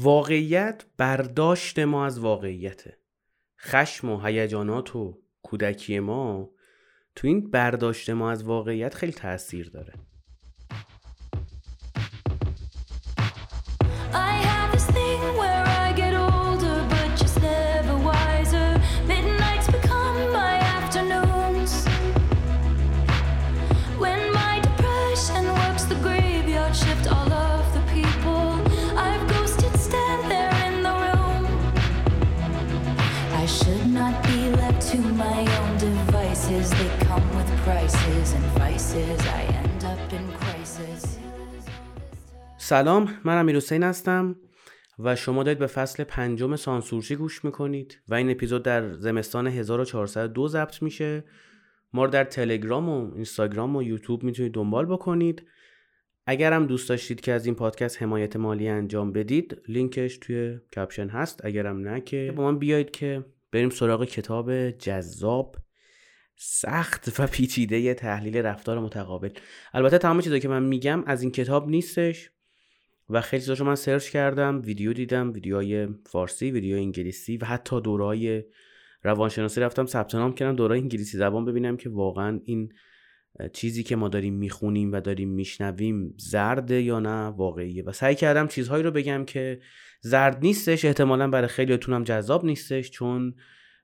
واقعیت برداشت ما از واقعیته. خشم و هیجانات و کودکی ما تو این برداشت ما از واقعیت خیلی تاثیر داره. سلام من امیر حسین هستم و شما دارید به فصل پنجم سانسورچی گوش می‌کنید و این اپیزود در زمستان 1402 ضبط میشه. ما رو در تلگرام و اینستاگرام و یوتیوب می‌تونید دنبال بکنید. اگر هم دوست داشتید که از این پادکست حمایت مالی انجام بدید لینکش توی کپشن هست. اگرم نه که با من بیایید که بریم سراغ کتاب جذاب سخت و پیچیده تحلیل رفتار متقابل. البته تمام چیزایی که من میگم از این کتاب نیستش و خیلی چیزاشو من سرچ کردم ویدیو دیدم ویدیوهای فارسی ویدیو انگلیسی و حتی دورای روانشناسی رفتم ثبت نام کردم دورای انگلیسی زبان ببینم که واقعا این چیزی که ما داریم می‌خونیم و داریم میشنویم زرده یا نه واقعیه. و سعی کردم چیزهایی رو بگم که زرد نیستش احتمالا برای خیلیاتون جذاب نیستش چون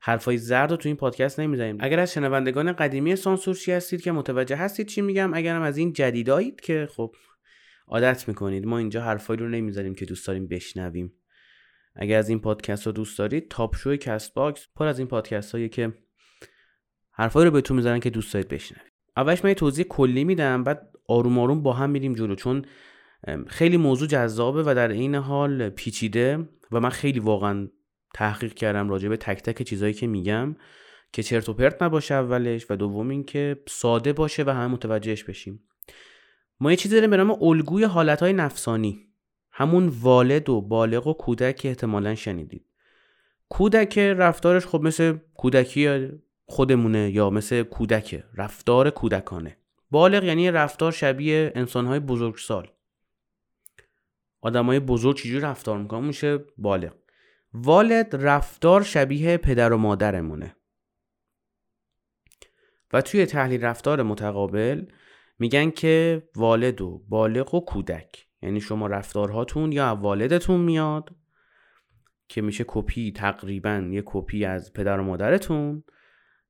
حرفای زرد رو تو این پادکست نمی‌زنیم. اگر از شنوندگان قدیمی سانسورچی هستید که متوجه هستید چی میگم اگرم از این جدیدایید که خب عادت می‌کنید ما اینجا حرفایی رو نمی‌زنیم که دوست داریم بشنویم. اگر از این پادکست رو دوست دارید top show Castbox پر از این پادکست هایی که حرفایی رو بهتون می‌زنن که دوست دارید بشنوید. اولش من یه توضیح کلی میدم بعد آروم آروم با هم میریم جلو چون خیلی موضوع جذابه و در عین حال پیچیده و من خیلی واقعا تحقیق کردم راجع به تک تک چیزایی که میگم که چرت و پرت نباشه اولش و دوم اینکه ساده باشه و همه متوجهش بشیم. ما یه چیزی داریم به نام الگوی حالتهای نفسانی. همون والد و بالغ و کودک که احتمالا شنیدید. کودک رفتارش خب مثل کودکی خودمونه یا مثل کودک رفتار کودکانه. بالغ یعنی رفتار شبیه انسانهای بزرگسال. آدمای بزرگ چجوری رفتار می‌کنن؟ میشه بالغ. والد رفتار شبیه پدر و مادرمونه. و توی تحلیل رفتار متقابل میگن که والد و بالغ و کودک. یعنی شما رفتارهاتون یا والدتون میاد که میشه کپی تقریبا یه کپی از پدر و مادرتون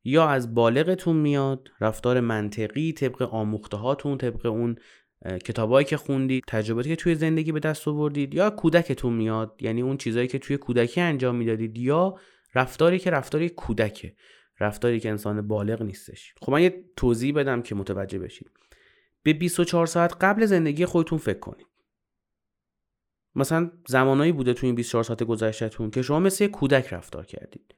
یا از بالغتون میاد. رفتار منطقی طبق آموخته هاتون طبق اون کتابایی که خوندید تجرباتی که توی زندگی به دست آوردید یا کودکتون میاد؟ یعنی اون چیزایی که توی کودکی انجام می‌دادید یا رفتاری که رفتاری کودکه رفتاری که انسان بالغ نیستش؟ خب من یه توضیح بدم که متوجه بشید. به 24 ساعت قبل زندگی خودتون فکر کنید. مثلا زمانایی بوده تو این 24 ساعت گذشتهتون که شما مثل یک کودک رفتار کردید.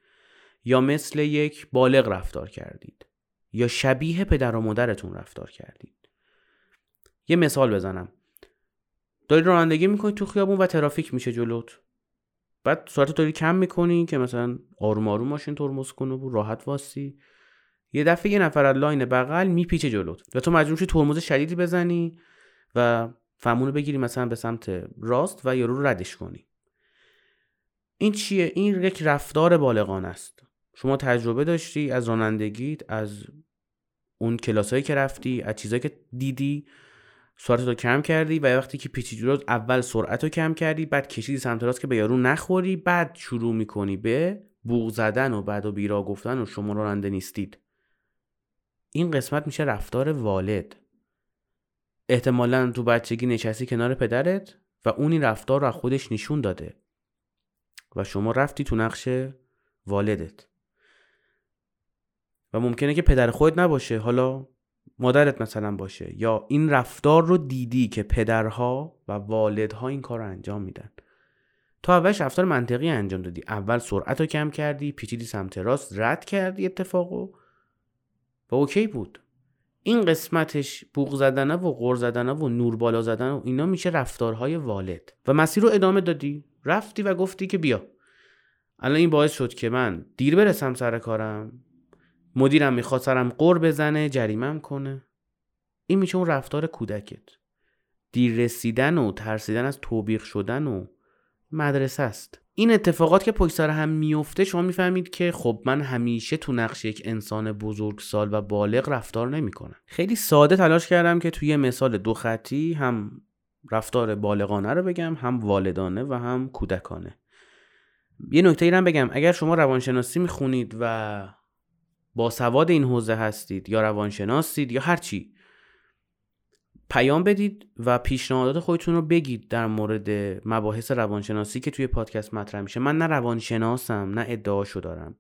یا مثل یک بالغ رفتار کردید. یا شبیه پدر و مادرتون رفتار کردید. یه مثال بزنم. داری رانندگی می‌کنی تو خیابون و ترافیک میشه جلوت. بعد سرعت داری کم می‌کنی که مثلا آروم آروم ماشین ترمز کنه و راحت وایسی یه دفعه یه نفر از line بغل میپیچه جلوت. و تو مجبور شی ترمز شدیدی بزنی و فرمونو بگیری مثلا به سمت راست و یارو رو ردش کنی. این چیه؟ این یک رفتار بالغان است. شما تجربه داشتی از رانندگیت از اون کلاسایی که رفتی از چیزایی که دیدی سرعت رو کم کردی و وقتی که پیچید جلوت اول سرعت رو کم کردی بعد کشیدی سمت راست که به یارو نخوری بعد شروع می‌کنی به بوق زدن و بد و بیراه گفتن و شما راننده نیستید. این قسمت میشه رفتار والد. احتمالا تو بچگی نشستی کنار پدرت و اون این رفتار رو خودش نشون داده و شما رفتی تو نقش والدت. و ممکنه که پدر خودت نباشه. حالا مادرت مثلا باشه یا این رفتار رو دیدی که پدرها و والدها این کار رو انجام میدن. تو اولش رفتار منطقی انجام دادی. اول سرعت رو کم کردی پیچیدی سمت راست رد کردی اتفاقو و اوکی بود. این قسمتش بوق زدنه و غر زدنه و نور بالا زدن و اینا میشه رفتارهای والد. و مسیر رو ادامه دادی. رفتی و گفتی که بیا. الان این باعث شد که من دیر برسم سر کارم. مدیرم می‌خواد سرم قر بزنه جریمم کنه. این میشه اون رفتار کودکت. دیر رسیدن و ترسیدن از توبیق شدن و مدرسه است. این اتفاقات که پشت سر هم میفته شما می‌فهمید که خب من همیشه تو نقش یک انسان بزرگسال و بالغ رفتار نمی‌کنم. خیلی ساده تلاش کردم که توی مثال دو خطی هم رفتار بالغانه رو بگم هم والدانه و هم کودکانه. یه نکته ایرم بگم. اگر شما روانشناسی می‌خونید و با سواد این حوزه هستید یا روانشناسید یا هر چی. پیام بدید و پیشنهادات خودتون رو بگید در مورد مباحث روانشناسی که توی پادکست مطرح میشه. من نه روانشناسم نه ادعاشو دارم.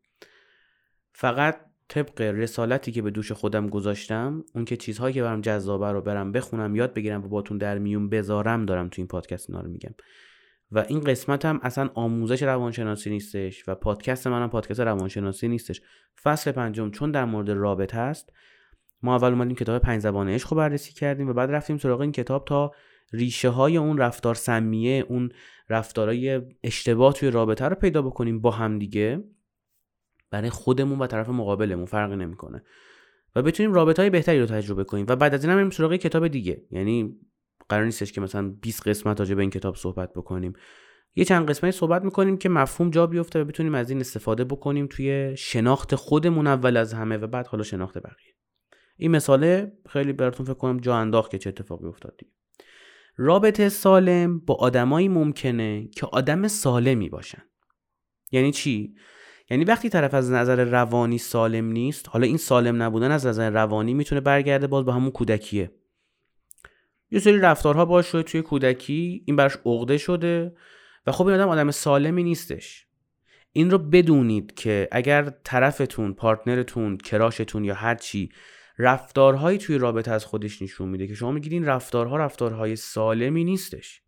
فقط طبق رسالتی که به دوش خودم گذاشتم اون که چیزهایی که برام جذابه رو برم بخونم یاد بگیرم و باتون در میون بذارم دارم تو این پادکست اینا رو میگم. و این قسمت هم اصلا آموزش روانشناسی نیستش و پادکست منم پادکست روانشناسی نیستش. فصل پنجم چون در مورد رابطه است ما اول اومدیم کتاب پنج زبان عشق رو بررسی کردیم و بعد رفتیم سراغ این کتاب تا ریشه های اون رفتار سمیه اون رفتارهای اشتباه توی رابطه رو پیدا بکنیم با هم دیگه. برای خودمون و طرف مقابلمون فرقی نمی‌کنه. و بتونیم رابطه های بهتری رو تجربه کنیم. و بعد از این هم سراغ کتاب دیگه. یعنی قرار نیستش که مثلا 20 قسمت راجع به این کتاب صحبت بکنیم. یه چند قسمتی صحبت می‌کنیم که مفهوم جا بیفته و بتونیم از این استفاده بکنیم توی شناخت خودمون اول از همه و بعد حالا شناخت بقیه. این مثاله خیلی براتون فکر کنم جا انداخت که چه اتفاقی افتاد رابطه سالم با آدمایی ممکنه که آدم سالمی باشن. یعنی چی؟ یعنی وقتی طرف از نظر روانی سالم نیست حالا این سالم نبودن از نظر روانی می‌تونه برگرده باز به همون کودکیه. یه سری رفتارها باش شده توی کودکی این براش عقده شده و خب این آدم آدم سالمی نیستش. این رو بدونید که اگر طرفتون پارتنرتون کراشتون یا هر چی رفتارهایی توی رابطه از خودش نشون میده که شما میگید این رفتارها رفتارهای سالمی نیستش.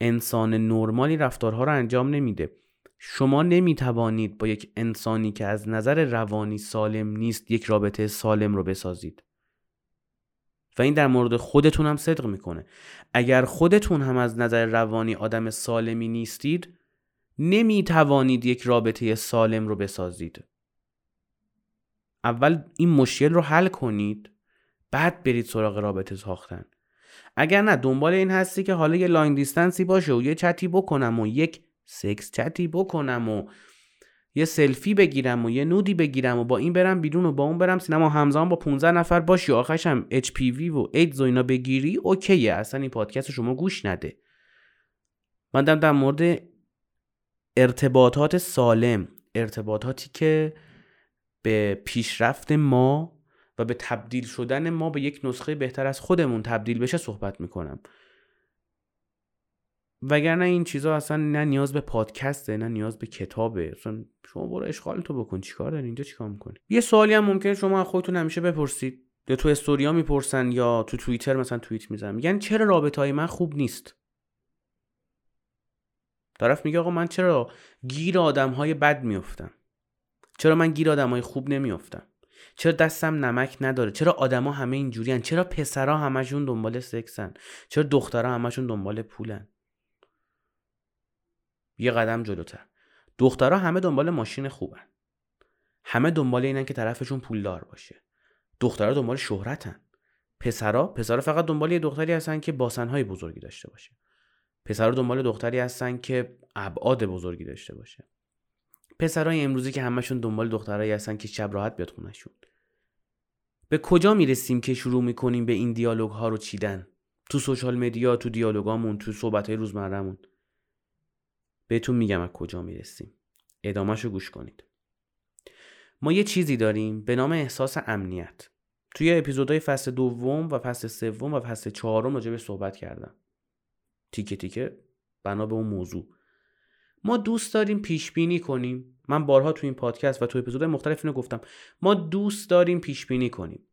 انسان نرمالی رفتارها رو انجام نمیده. شما نمی‌توانید با یک انسانی که از نظر روانی سالم نیست یک رابطه سالم رو بسازید. و این در مورد خودتون هم صدق می‌کنه. اگر خودتون هم از نظر روانی آدم سالمی نیستید نمی‌توانید یک رابطه سالم رو بسازید. اول این مشکل رو حل کنید بعد برید سراغ رابطه ساختن. اگر نه دنبال این هستی که حالا یه long distance ی باشه و یه چتی بکنم و یک sex chat ی بکنم و یه سلفی بگیرم و یه nude ی بگیرم و با این برم بیرون و با اون برم سینما. همزمان با 15 نفر باشی آخرش هم HPV و ایدز و اینا بگیری okay ه. اصلا این پادکست شما گوش نده. من دارم در مورد ارتباطات سالم ارتباطاتی که به پیشرفت ما و به تبدیل شدن ما به یک نسخه بهتر از خودمون تبدیل بشه صحبت می‌کنم. وگرنه این چیزها اصلا نه نیاز به پادکسته نه نیاز به کتابه. اصلا شما برو اشغال تو بکن. چیکار داری؟ اینجا چیکار می‌کنی؟ یه سوالی هم ممکنه شما از خودتون همیشه بپرسید. یا تو استوریا می‌پرسن یا تو توییتر مثلا توییت می‌زنن. میگن چرا رابطه های من خوب نیست؟ طرف میگه آقا من چرا گیر آدم های بد میفتم چرا من گیر آدم های خوب نمیافتم؟ چرا دستم نمک نداره؟ چرا آدما همه اینجوریان چرا پسرا همشون دنبال سکسن؟ چرا دخترها همشون دنبال پولن؟ یه قدم جلوتر. دخترها همه دنبال ماشین خوبن. همه دنبال اینن که طرفشون پولدار باشه. دخترها دنبال شهرتن. پسرا پسرا فقط دنبال یه دختری هستن که باسنهای بزرگی داشته باشه. پسرا دنبال دختری هستن که ابعاد بزرگی داشته باشه. پسرای امروزی که همشون دنبال دخترایی هستن که شب راحت بیاد خونشون به کجا می‌رسیم که شروع می‌کنیم به این دیالوگ ها رو چیدن؟ تو سوشال مدیا تو دیالوگامون تو صحبت های روزمرهمون. بهتون میگم از کجا می‌رسیم. ادامهش رو گوش کنید. ما یه چیزی داریم به نام احساس امنیت. توی اپیزودهای فصل دوم و فصل سوم و فصل چهارم راجع به صحبت کردم. تیکه تیکه بنا به اون موضوع. ما دوست داریم پیش بینی کنیم. من بارها تو این پادکست و تو اپیزودهای مختلف اینو گفتم. ما دوست داریم پیش بینی کنیم.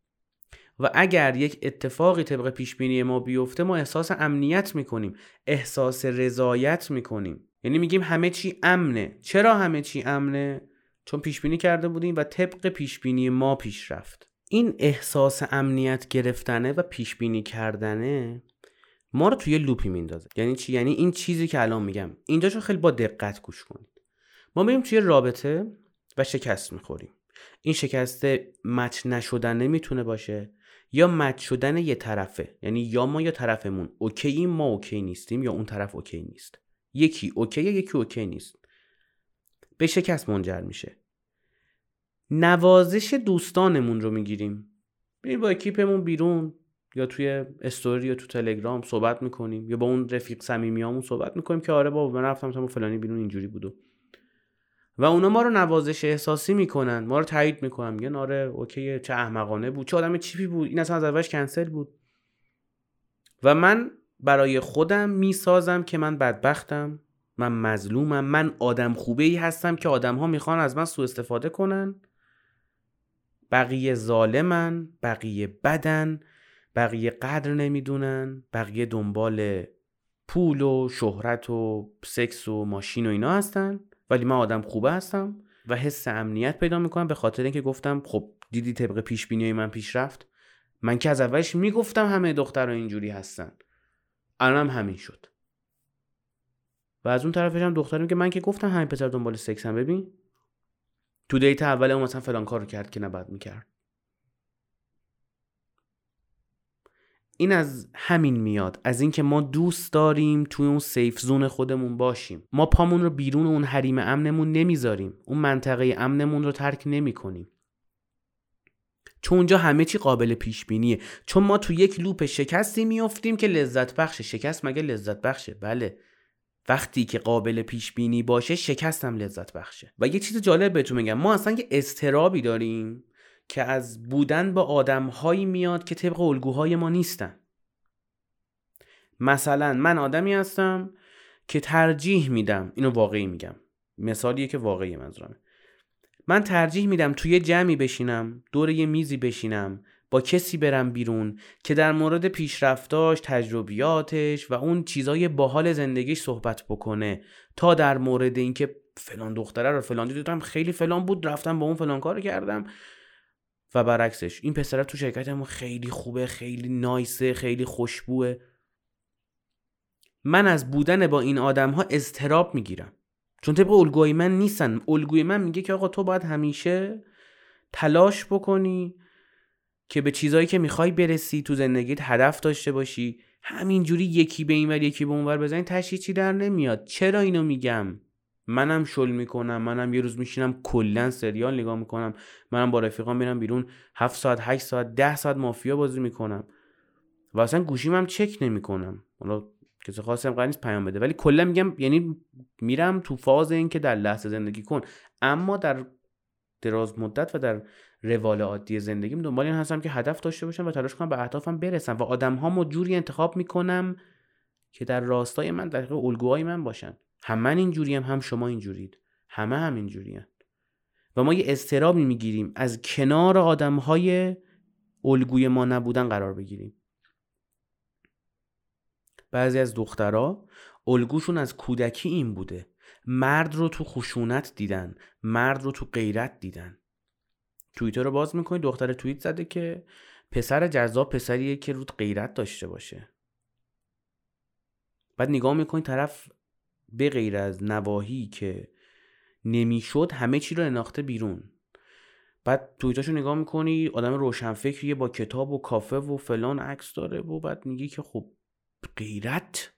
و اگر یک اتفاقی طبق پیش بینی ما بیفته ما احساس امنیت می‌کنیم. احساس رضایت می‌کنیم. یعنی میگیم همه چی امنه. چرا همه چی امنه؟ چون پیش بینی کرده بودیم و طبق پیش بینی ما پیش رفت. این احساس امنیت گرفتنه و پیش بینی کردنه ما رو توی loop ی میندازه. یعنی چی؟ یعنی این چیزی که الان میگم. اینجاشو خیلی با دقت گوش کنید ما میریم توی رابطه و شکست می‌خوریم. این شکسته match نشدن نمی‌تونه باشه یا match شدن یه طرفه. یعنی یا ما یا طرفمون. okay ما okay نیستیم یا اون طرف okay نیست. یکی okay ه یکی okay نیست. به شکست منجر میشه. نوازش دوستانمون رو می‌گیریم. میریم با اکیپمون بیرون یا توی استوری یا تو تلگرام صحبت می‌کنیم یا با اون رفیق صمیمیامون صحبت می‌کنیم که آره بابا من رفتم تا فلانی بیرون اینجوری بودو و اونا ما رو نوازش احساسی می‌کنن ما رو تایید می‌کنن میگن آره اوکی چه احمقانه بود چه آدم چیپی بود این اصلا از اولش کنسل بود. و من برای خودم می‌سازم که من بدبختم من مظلومم من آدم خوبه ای هستم که آدم ها می‌خوان از من سوء استفاده کنن. بقیه ظالمن بقیه بدن بقیه قدر نمی‌دونن بقیه دنبال پول و شهرت و سکس و ماشین و اینا هستن. ولی من آدم خوبه هستم و حس امنیت پیدا می‌کنم به خاطر اینکه گفتم خب دیدی طبق پیش بینی من پیش رفت من که از اولش می‌گفتم همه دخترها اینجوری هستن. الانم همین شد. و از اون طرفش هم دخترم که من که گفتم همین پسر دنبال سکس هم ببین. تو date اول اون مثلا فلان کار رو کرد که نباید می‌کرد. این از همین میاد. از اینکه ما دوست داریم توی اون safe zone خودمون باشیم. ما پامون رو بیرون اون حریم امنمون نمی‌ذاریم. اون منطقه امنمون رو ترک نمی‌کنیم. چون اونجا همه چی قابل پیش بینیه چون ما تو یک loop شکستی میافتیم که لذت بخشه شکست مگه لذت بخشه؟ بله. وقتی که قابل پیش بینی باشه شکستم لذت بخشه. و یه چیز جالب بهتون میگم ما اصلا یه استرابی داریم که از بودن با آدمهایی میاد که طبق الگوهای ما نیستن. مثلا من آدمی هستم که ترجیح میدم اینو واقعی میگم. مثالیه که واقعی منظورمه. من ترجیح میدم توی جمعی بشینم دور یه میزی بشینم با کسی برم بیرون که در مورد پیشرفتاش تجربیاتش و اون چیزای باحال زندگیش صحبت بکنه تا در مورد اینکه فلان دختره رو فلان دیدم خیلی فلان بود رفتم با اون فلان کار کردم و برعکسش این پسره تو شرکتمون خیلی خوبه خیلی نایسه خیلی خوشبوه من از بودن با این آدم ها اضطراب می‌گیرم. چون طبق الگوی من نیستن. الگوی من میگه که آقا تو باید همیشه تلاش بکنی که به چیزایی که می‌خوای برسی تو زندگیت هدف داشته باشی. همینجوری یکی به این یکی به اونور بزنی تشی چی در نمیاد. چرا اینو میگم؟ منم شل می‌کنم منم یه روز میشینم کلا سریال نگاه می‌کنم. منم با رفیقام میرم بیرون 7 ساعت 8 ساعت 10 ساعت مافیا بازی می‌کنم. و اصلا گوشیم هم چک نمی‌کنم. حالا کسی خاصی هم قرار نیست پیام بده. ولی کلا میگم یعنی میرم تو فاز این که در لحظه زندگی کن. اما در دراز مدت و در روال عادی زندگیم دنبال این هستم که هدف داشته باشم و تلاش کنم به اهدافم برسم و آدم ها جوری انتخاب می‌کنم که در راستای من در الگوهای من باشن. هم من اینجوری هم, هم شما اینجورید. همه هم اینجوری و ما یه استرابی می‌گیریم. از کنار آدم های الگوی ما نبودن قرار بگیریم. بعضی از دخترها الگوشون از کودکی این بوده. مرد رو تو خشونت دیدن مرد رو تو غیرت دیدن. توییتر رو باز می‌کنی دختر توییت زده که پسر جذاب پسریه که رو غیرت داشته باشه. بعد نگاه می‌کنی طرف به غیر از نواهی که نمی‌شد همه چی رو اناخته بیرون. بعد توییتاشو نگاه می‌کنی آدم روشنفکریه با کتاب و کافه و فلان عکس داره و بعد میگی که خب غیرت؟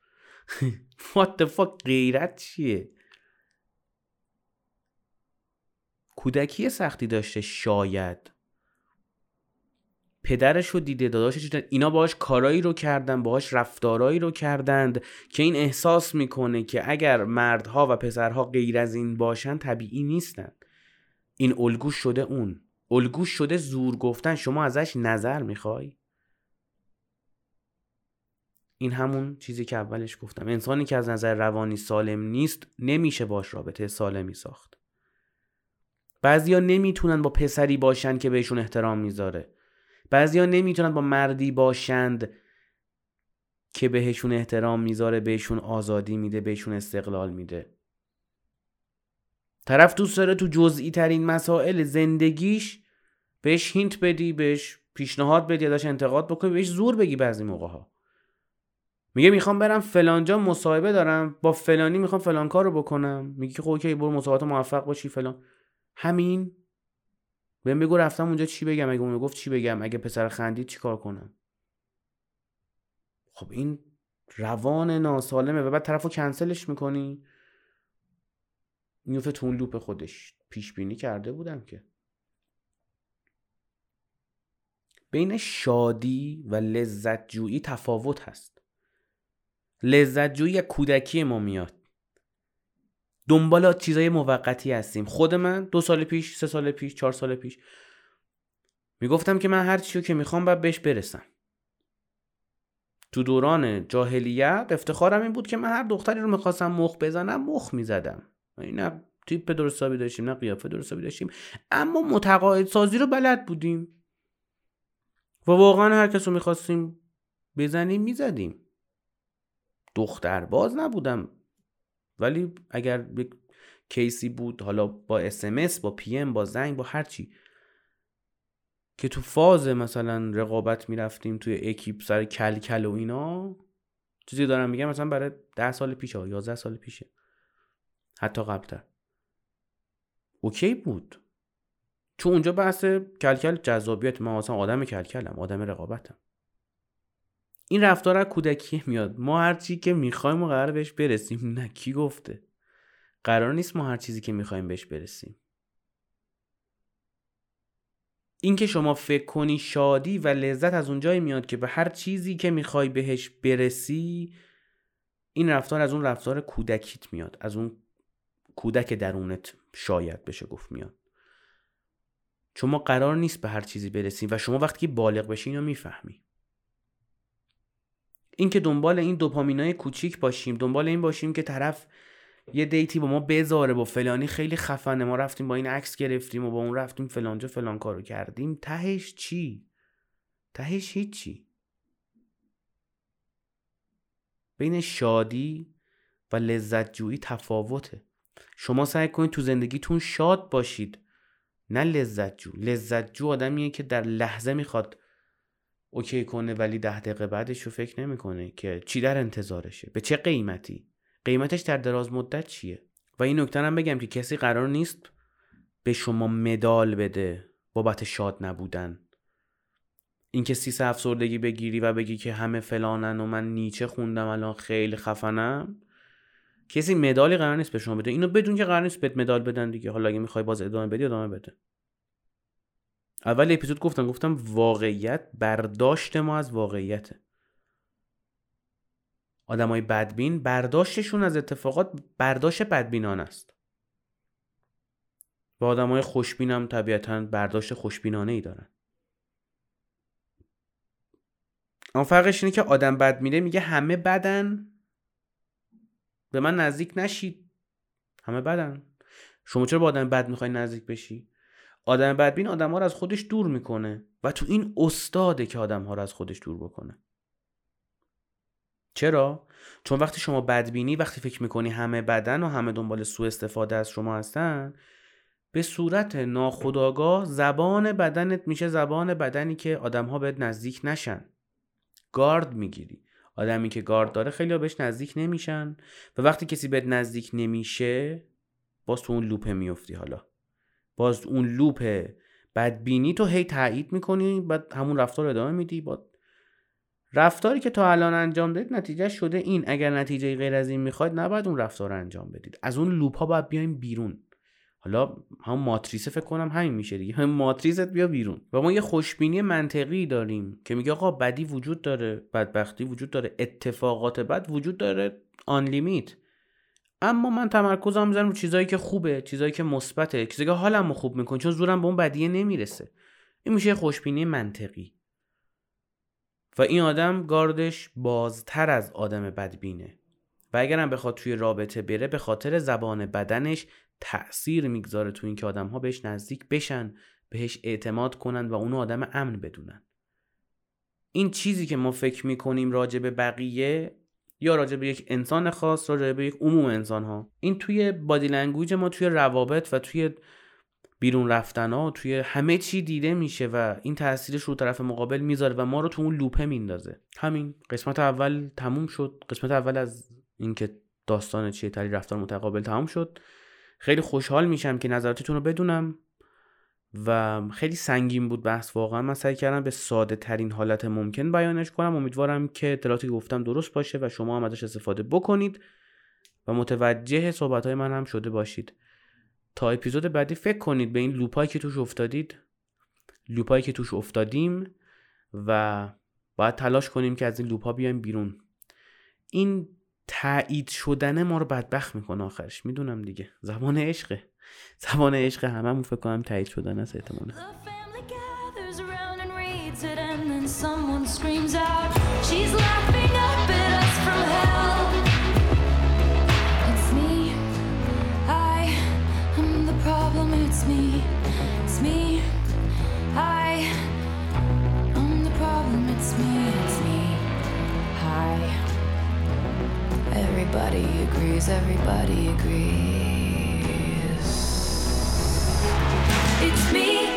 What the fuck غیرت چیه؟ کودکی سختی داشته شاید. پدرش رو دیده داداشش دیده. اینا باهاش کارایی رو کردن باهاش رفتارایی رو کردند که این احساس می‌کنه که اگر مردها و پسرها غیر از این باشن طبیعی نیستن. این الگوش شده اون. الگوش شده زور گفتن. شما ازش نظر می‌خوای؟ این همون چیزی که اولش گفتم. انسانی که از نظر روانی سالم نیست نمیشه باش رابطه سالمی ساخت. بعضیا نمی‌تونن با پسری باشن که بهشون احترام می‌ذاره. بعضیا نمی‌تونن با مردی باشند که بهشون احترام می‌ذاره بهشون آزادی میده بهشون استقلال میده. طرف دوست داره تو جزئی ترین مسائل زندگیش بهش hint بدی بهش پیشنهاد بدی ازش انتقاد بکنی بهش زور بگی بعضی موقع ها میگه می‌خوام برم فلانجا مصاحبه دارم. با فلانی می‌خوام فلان کار رو بکنم. میگه که خب okay برو مصاحبه موفق باشی فلان. همین. بهم بگو رفتم اونجا چی بگم؟ اگه اون گفت چی بگم؟ اگه پسر خندید چی کار کنم؟ خب این روان ناسالمه. و بعد طرف رو کنسلش می‌کنی. میفته تو لوپ خودش پیش بینی کرده بودم که. بین شادی و لذت جویی تفاوت هست. لذت جویی کودکی ما میاد. دنبال چیزای موقتی هستیم. خود من دو سال پیش سه سال پیش چهار سال پیش می‌گفتم که من هر چیو که می‌خوام باید بهش برسم. تو دوران جاهلیت افتخارم این بود که من هر دختری رو می‌خواستم مخ بزنم مخ می‌زدم. نه تیپ درستابی داشتیم نه قیافه درستابی داشتیم. اما متقاعد سازی رو بلد بودیم. و واقعا هر کس رو می‌خواستیم بزنیم می‌زدیم. دختر باز نبودم. ولی اگر case ی بود حالا با اسمس با PM با زنگ با هر چی که تو فاز مثلا رقابت می‌رفتیم توی اکیپ سر کل کل و اینا چیزی دارم میگم مثلا برای ده سال پیشه یازده سال پیشه. حتی قبلتر. okay بود. چون اونجا بحث کلکل جذابیت من مثلا آدم کلکلم آدم رقابتم. این رفتار از کودکی میاد. ما هر چی که می‌خوایم و قرار بهش برسیم. نه کی گفته؟ قرار نیست ما هر چیزی که می‌خوایم بهش برسیم. اینکه شما فکر کنی شادی و لذت از اونجایی میاد که به هر چیزی که می‌خوای بهش برسی این رفتار از اون رفتار کودکیت میاد. از اون کودک درونت شاید بشه گفت میاد. چون ما قرار نیست به هر چیزی برسیم و شما وقتی بالغ بشی اینو می‌فهمی. اینکه دنبال این دوپامینای کوچیک باشیم دنبال این باشیم که طرف یه دیتی با ما بذاره با فلانی. خیلی خفنه. ما رفتیم با این عکس گرفتیم و با اون رفتیم فلانجا فلان کارو کردیم. تهش چی؟ تهش هیچی. بین شادی و لذت جویی تفاوته. شما سعی کنید تو زندگیتون شاد باشید. نه لذت جو لذت جو آدمیه که در لحظه می‌خواد اوکی کنه ولی ده دقیقه بعدش رو فکر نمی‌کنه که چی در انتظارشه؟ به چه قیمتی؟ قیمتش در دراز مدت چیه؟ و این نکته هم بگم که کسی قرار نیست به شما مدال بده بابت شاد نبودن. اینکه سی افسردگی بگیری و بگی که همه فلانن و من نیچه خوندم الان خیلی خفنم کسی مدالی قرار نیست به شما بده. اینو بدون که قرار نیست بهت مدال بدن دیگه. حالا اگه می‌خوای باز ادامه بدی ادامه بده. اول اپیزود گفتم گفتم واقعیت برداشت ما از واقعیته. آدمای بدبین برداشتشون از اتفاقات برداشت بدبینان است. و آدمای خوشبین هم طبیعتا برداشت خوشبینانه ای دارن. اما فرقش اینه که آدم بد میره میگه همه بدن. به من نزدیک نشید. همه بدن. شما چرا با آدم بد می‌خوای نزدیک بشی؟ آدم بدبین آدم ها رو از خودش دور می‌کنه و تو این استاده که آدم ها رو از خودش دور بکنه. چرا؟ چون وقتی شما بدبینی وقتی فکر می‌کنی همه بدن و همه دنبال سوء استفاده از شما هستن به صورت ناخودآگاه زبان بدنت میشه زبان بدنی که آدم ها بهت نزدیک نشن. گارد می‌گیری. آدمی که گارد داره خیلی بهش نزدیک نمیشن و وقتی کسی بهت نزدیک نمیشه باز تو اون لوپه میفتی حالا. باز اون لوپ بدبینی تو هی تایید می‌کنی بعد همون رفتار ادامه میدی. با رفتاری که تا الان انجام دادید نتیجه شده این. اگر نتیجه غیر از این می‌خواید نباید اون رفتار رو انجام بدید. از اون لوپ ها باید بیایم بیرون. حالا هم ماتریس فکر کنم همین میشه دیگه. هم ماتریست بیا بیرون. و ما یه خوشبینی منطقی داریم که میگه آقا بدی وجود داره بدبختی وجود داره اتفاقات بد وجود داره آن لیمیت اما من تمرکزم می‌ذارم رو چیزایی که خوبه چیزایی که مثبته چیزایی که حالمو خوب می‌کنه چون زورم به اون بدیه نمی‌رسه. این میشه خوشبینی منطقی. و این آدم گاردش بازتر از آدم بدبینه. و اگرم بخواد توی رابطه بره به خاطر زبان بدنش تأثیر می‌گذاره تو اینکه آدم ها بهش نزدیک بشن بهش اعتماد کنن و اونو آدم امن بدونن. این چیزی که ما فکر می‌کنیم راجع به بقیه یا راجع به یک انسان خاص راجع به یک عموم انسان ها این توی body language ما توی روابط و توی بیرون رفتن ها توی همه چی دیده میشه و این تاثیرش رو طرف مقابل می‌ذاره و ما رو تو اون loop ه میندازه. همین. قسمت اول تموم شد. قسمت اول از اینکه داستان چیه تئوری رفتار متقابل تموم شد. خیلی خوشحال میشم که نظراتتون رو بدونم. و خیلی سنگین بود بحث. واقعا من سعی کردم به ساده ترین حالت ممکن بیانش کنم. امیدوارم که اطلاعاتی گفتم درست باشه و شما هم ازش استفاده بکنید و متوجه صحبت های من هم شده باشید. تا اپیزود بعدی فکر کنید به این لوپایی که توش افتادید لوپایی که توش افتادیم و باید تلاش کنیم که از این لوپا بیایم بیرون. این تایید شدن ما رو بدبخت می‌کنه آخرش. می‌دونم دیگه. زبان عشقه. زبان عشق هممون فکر کنم تایید شدن است احتمالا. Everybody agrees, everybody agrees. It's me.